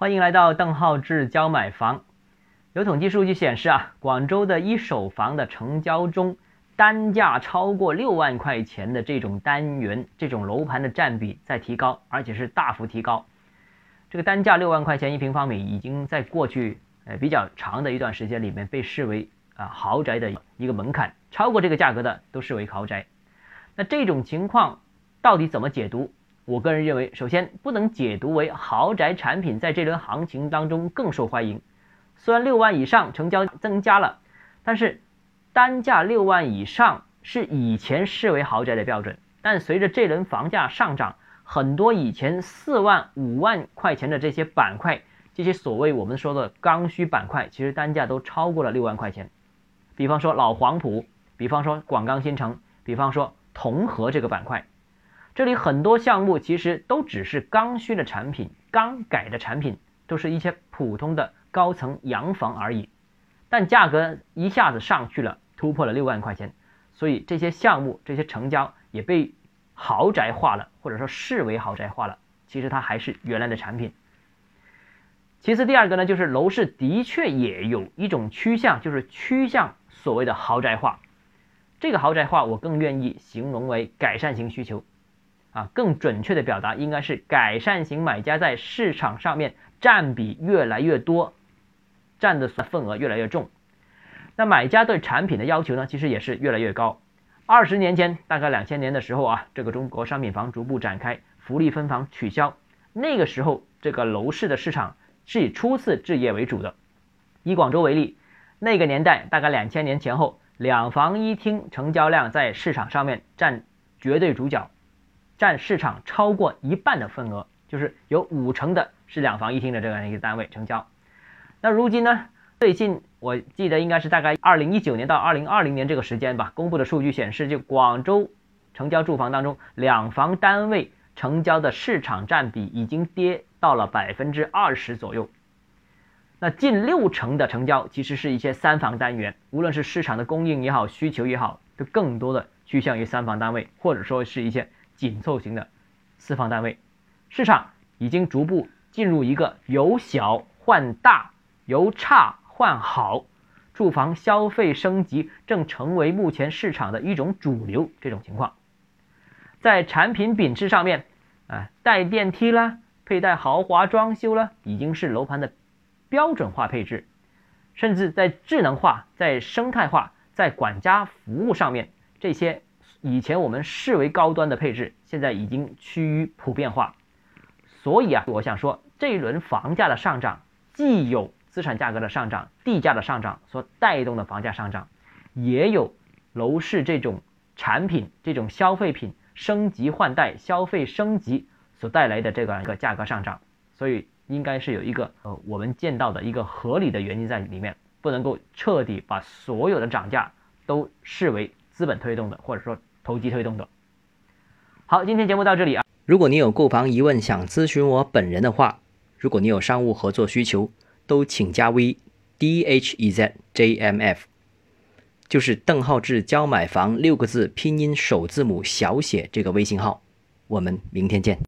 欢迎来到邓浩志教买房。有统计数据显示啊，广州的一手房的成交中，单价超过六万块钱的这种单元、这种楼盘的占比在提高，而且是大幅提高。这个单价六万块钱一平方米，已经在过去呃比较长的一段时间里面被视为啊豪宅的一个门槛，超过这个价格的都视为豪宅。那这种情况到底怎么解读？我个人认为，首先不能解读为豪宅产品在这轮行情当中更受欢迎。虽然六万以上成交增加了，但是单价六万以上是以前视为豪宅的标准。但随着这轮房价上涨，很多以前四万、五万块钱的这些板块，这些所谓我们说的刚需板块，其实单价都超过了六万块钱。比方说老黄埔，比方说广钢新城，比方说同和这个板块。这里很多项目其实都只是刚需的产品，刚改的产品都是一些普通的高层洋房而已，但价格一下子上去了，突破了六万块钱，所以这些项目这些成交也被豪宅化了，或者说视为豪宅化了。其实它还是原来的产品。其次，第二个呢，就是楼市的确也有一种趋向，就是趋向所谓的豪宅化。这个豪宅化，我更愿意形容为改善型需求。啊，更准确的表达应该是改善型买家在市场上面占比越来越多，占的份额越来越重。那买家对产品的要求呢，其实也是越来越高。二十年前，大概两千年的时候啊，这个中国商品房逐步展开，福利分房取消，那个时候这个楼市的市场是以初次置业为主的。以广州为例，那个年代大概两千年前后，两房一厅成交量在市场上面占绝对主角。占市场超过一半的份额，就是有五成的是两房一厅的这样一个单位成交。那如今呢？最近我记得应该是大概二零一九年到二零二零年这个时间吧，公布的数据显示，就广州成交住房当中，两房单位成交的市场占比已经跌到了百分之二十左右。那近六成的成交其实是一些三房单元，无论是市场的供应也好，需求也好，都更多的趋向于三房单位，或者说是一些。紧凑型的私房单位市场已经逐步进入一个由小换大、由差换好，住房消费升级正成为目前市场的一种主流。这种情况，在产品品质上面，啊，带电梯啦，佩戴豪华装修啦，已经是楼盘的标准化配置，甚至在智能化、在生态化、在管家服务上面，这些。以前我们视为高端的配置，现在已经趋于普遍化。所以啊，我想说，这一轮房价的上涨，既有资产价格的上涨、地价的上涨所带动的房价上涨，也有楼市这种产品、这种消费品升级换代、消费升级所带来的这个一个价格上涨。所以应该是有一个呃，我们见到的一个合理的原因在里面，不能够彻底把所有的涨价都视为资本推动的，或者说。投机推动的。好，今天节目到这里啊。如果你有购房疑问想咨询我本人的话，如果你有商务合作需求，都请加 V D H E Z J M F，就是邓浩志教买房六个字拼音首字母小写这个微信号。我们明天见。